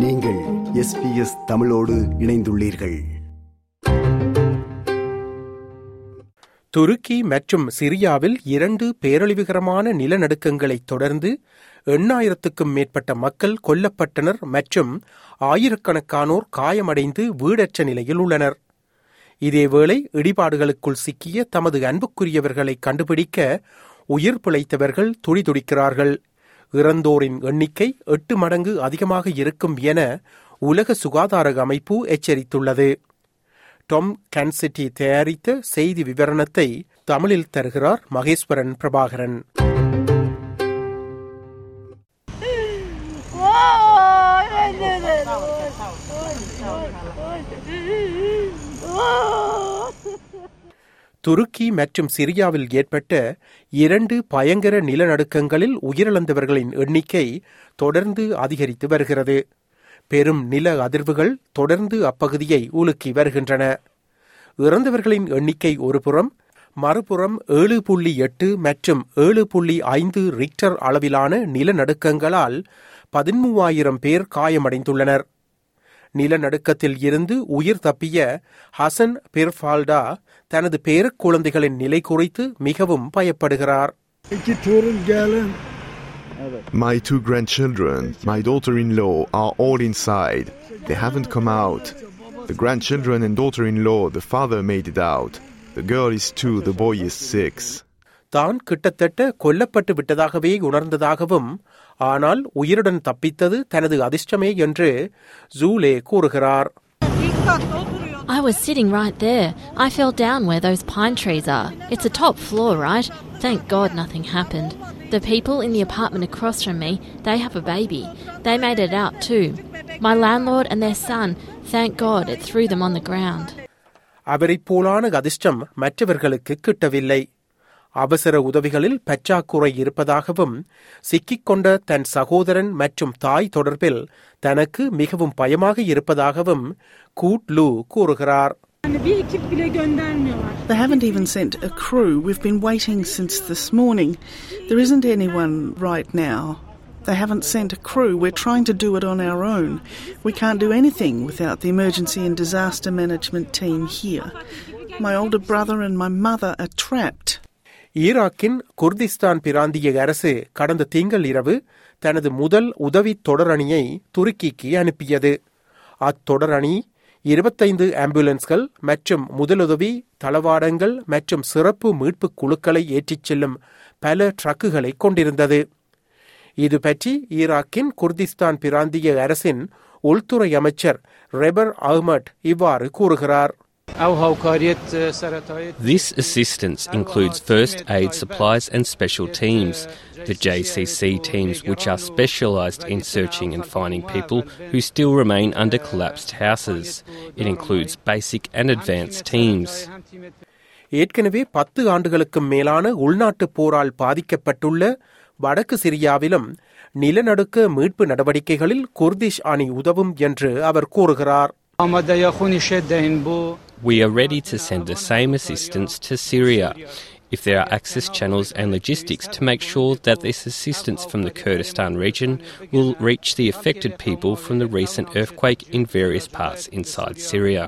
நீங்கள் எஸ்பிஎஸ் தமிழோடு இணைந்துள்ளீர்கள். துருக்கி மற்றும் சிரியாவில் இரண்டு பேரழிவுகரமான நிலநடுக்கங்களைத் தொடர்ந்து எண்ணாயிரத்துக்கும் மேற்பட்ட மக்கள் கொல்லப்பட்டனர் மற்றும் ஆயிரக்கணக்கானோர் காயமடைந்து வீடற்ற நிலையில் உள்ளனர். இதேவேளை இடிபாடுகளுக்குள் சிக்கிய தமது அன்புக்குரியவர்களை கண்டுபிடிக்க உயிர் பிழைத்தவர்கள் துடிதுடிக்கிறார்கள். இறந்தோரின் எண்ணிக்கை எட்டு மடங்கு அதிகமாக இருக்கும் என உலக சுகாதார அமைப்பு எச்சரித்துள்ளது. டொம் கன்சிட்டி தயாரித்த செய்தி விவரணத்தை தமிழில் தருகிறார் மகேஸ்வரன் பிரபாகரன். துருக்கி மற்றும் சிரியாவில் ஏற்பட்ட இரண்டு பயங்கர நிலநடுக்கங்களில் உயிரிழந்தவர்களின் எண்ணிக்கை தொடர்ந்து அதிகரித்து வருகிறது. பெரும் நில அதிர்வுகள் தொடர்ந்து அப்பகுதியை உலுக்கி வருகின்றன. இறந்தவர்களின் எண்ணிக்கை ஒருபுறம் மறுபுறம் ஏழு புள்ளி எட்டு மற்றும் ஏழு புள்ளி ஐந்து ரிக்டர் அளவிலான நிலநடுக்கங்களால் பதிமூவாயிரம் பேர் காயமடைந்துள்ளனர். நிலநடுக்கத்தில் இருந்து உயிர் தப்பிய ஹசன் பிர்ஃபால்டா தனது பேரக் குழந்தைகளின் நிலை குறித்து மிகவும் பயப்படுகிறார் My two grandchildren, my daughter in law, are all inside. They haven't come out. The grandchildren and daughter in law, the father made it out. The girl is two, the boy is six. தான் கிட்டத்தட்ட கொல்லப்பட்டு விட்டதாகவே உணர்ந்ததாகவும் ஆனால் உயிருடன் தப்பித்தது தனது அதிர்ஷ்டமே என்று ஜூலே கூறுகிறார் I was sitting right there. I fell down where those pine trees are. It's a top floor, right? Thank God nothing happened. The people in the apartment across from me, they have a baby. They made it out too. My landlord and their son, thank God it threw them on the ground. அவரைப் போலான அதிர்ஷ்டம் மற்றவர்களுக்கு கிட்டவில்லை அவசர உதவிகளில் பற்றாக்குறை இருப்பதாகவும் சிக்கிக்கொண்ட தன் சகோதரன் மற்றும் தாய் தொடர்பில் தனக்கு மிகவும் பயமாக இருப்பதாகவும் கூட்லு கூறுகிறார் Bir ekip bile göndermiyorlar. They haven't even sent a crew. We've been waiting since this morning. There isn't anyone right now. They haven't sent a crew. We're trying to do it on our own. We can't do anything without the emergency and disaster management team here. My older brother and my mother are trapped. ஈராக்கின் Kurdistan பிராந்திய அரசு கடந்த திங்கள் இரவு தனது முதல் உதவி தொடரணியை துருக்கிக்கு அனுப்பியது. அத்தொடரணி இருபத்தைந்து ஆம்புலன்ஸ்கள் மற்றும் முதலுதவி தளவாடங்கள் மற்றும் சிறப்பு மீட்புக் குழுக்களை ஏற்றிச் செல்லும் பல ட்ரக்குகளை கொண்டிருந்தது. இது பற்றி ஈராக்கின் குர்திஸ்தான் பிராந்திய அரசின் உள்துறை அமைச்சர் ரெபர் அஹ்மட் இவ்வாறு கூறுகிறார். This assistance includes first aid supplies and special teams, the JCC teams, which are specialised in searching and finding people who still remain under collapsed houses. It includes basic and advanced teams. ஏற்கனவே பத்து ஆண்டுகளுக்கும் மேலான உள்நாட்டுப் போரால் பாதிக்கப்பட்டுள்ள வடக்கு சிரியாவிலும் நிலநடுக்க மீட்பு நடவடிக்கைகளில் குர்திஷ் அணி உதவும் என்று அவர் கூறுகிறார் We are ready to send the same assistance to Syria if there are access channels and logistics to make sure that this assistance from the Kurdistan region will reach the affected people from the recent earthquake in various parts inside Syria.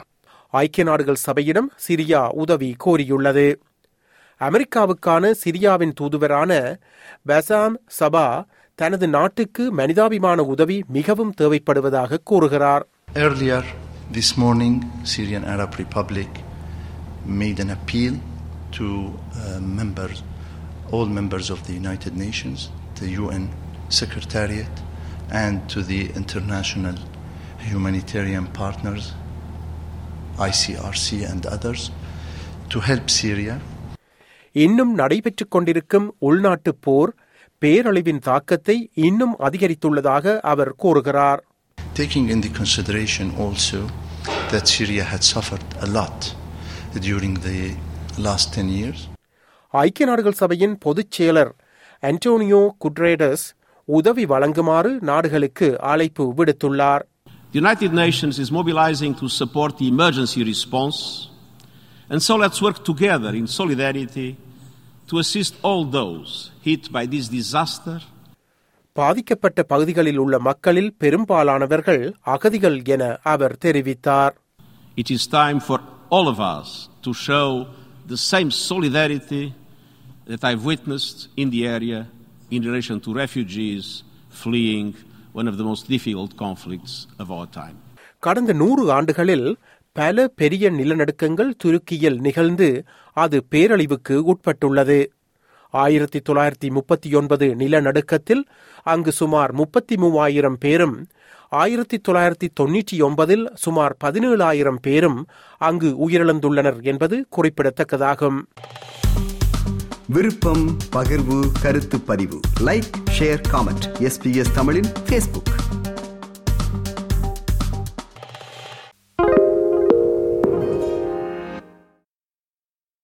ஐக்கிய நாடுகள் சபையிடம் Syria உதவி கோரியுள்ளது அமெரிக்காவுக்கான சிரியாவின் தூதுவரான பசாம் சபா தனது நாட்டுக்கு மனிதாபிமான உதவி மிகவும் தேவைப்படுவதாக கூறுகிறார் Earlier this morning, Syrian Arab Republic made an appeal to uh, members, all members of the United Nations, the UN Secretariat, and to the international humanitarian partners, ICRC and others, to help Syria இன்னும் நடைபெற்றுக் கொண்டிருக்கும் உள்நாட்டுப் போர் பேரழிவின் தாக்கத்தை இன்னும் அதிகரித்துள்ளதாக அவர் கூறுகிறார் taking into consideration also that Syria had suffered a lot during the last 10 years. ஐக்கிய நாடுகள் சபையின் பொதுச் செயலர் அன்டோனியோ குட்ரேடஸ் உதவி வழங்குமாறு நாடுகளுக்கு அழைப்பு விடுத்துள்ளார் The United Nations is mobilizing to support the emergency response, and so let's work together in solidarity to assist all those hit by this disaster பாதிக்கப்பட்ட பகுதிகளில் உள்ள மக்களில் பெரும்பாலானவர்கள் அகதிகள் என அவர் தெரிவித்தார் It is time for all of us to show the same solidarity that I've witnessed in the area in relation to refugees fleeing one of the most difficult conflicts of our time. கடந்த நூறு ஆண்டுகளில் பல பெரிய நிலநடுக்கங்கள் துருக்கியில் நிகழ்ந்து அது பேரழிவுக்கு உட்பட்டுள்ளது ஆயிரத்தி தொள்ளாயிரத்தி முப்பத்தி ஒன்பது நிலநடுக்கத்தில் அங்கு சுமார் முப்பத்தி மூவாயிரம் பேரும் ஆயிரத்தி தொள்ளாயிரத்தி தொன்னூற்றி ஒன்பதில் சுமார் பதினேழாயிரம் பேரும் அங்கு உயிரிழந்துள்ளனர் என்பது குறிப்பிடத்தக்கதாகும். விருப்பம் பகிர்வு கருத்து பதிவு. லைக் ஷேர் காமெண்ட் எஸ்பிஎஸ் தமிழின் ஃபேஸ்புக்